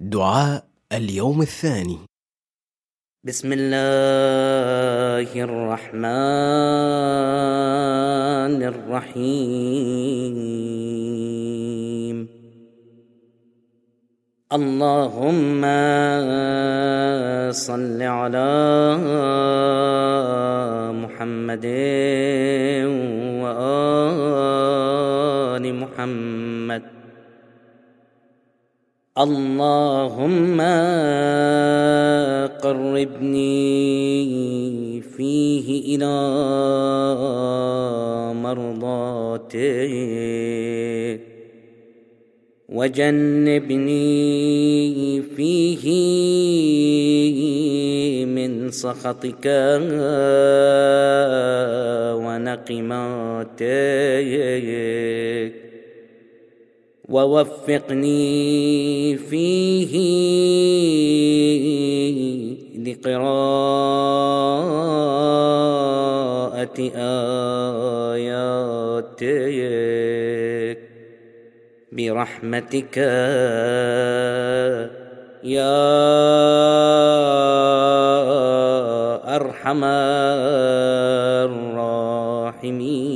دعاء اليوم الثاني. بسم الله الرحمن الرحيم. اللهم صل على محمد وآل محمد. اللهم قربني فيه إلى مرضاتك. وجنبني فيه من سخطك ونقماتك. ووفقني فيه لقراءة آياتك. برحمتك يا أرحم الراحمين.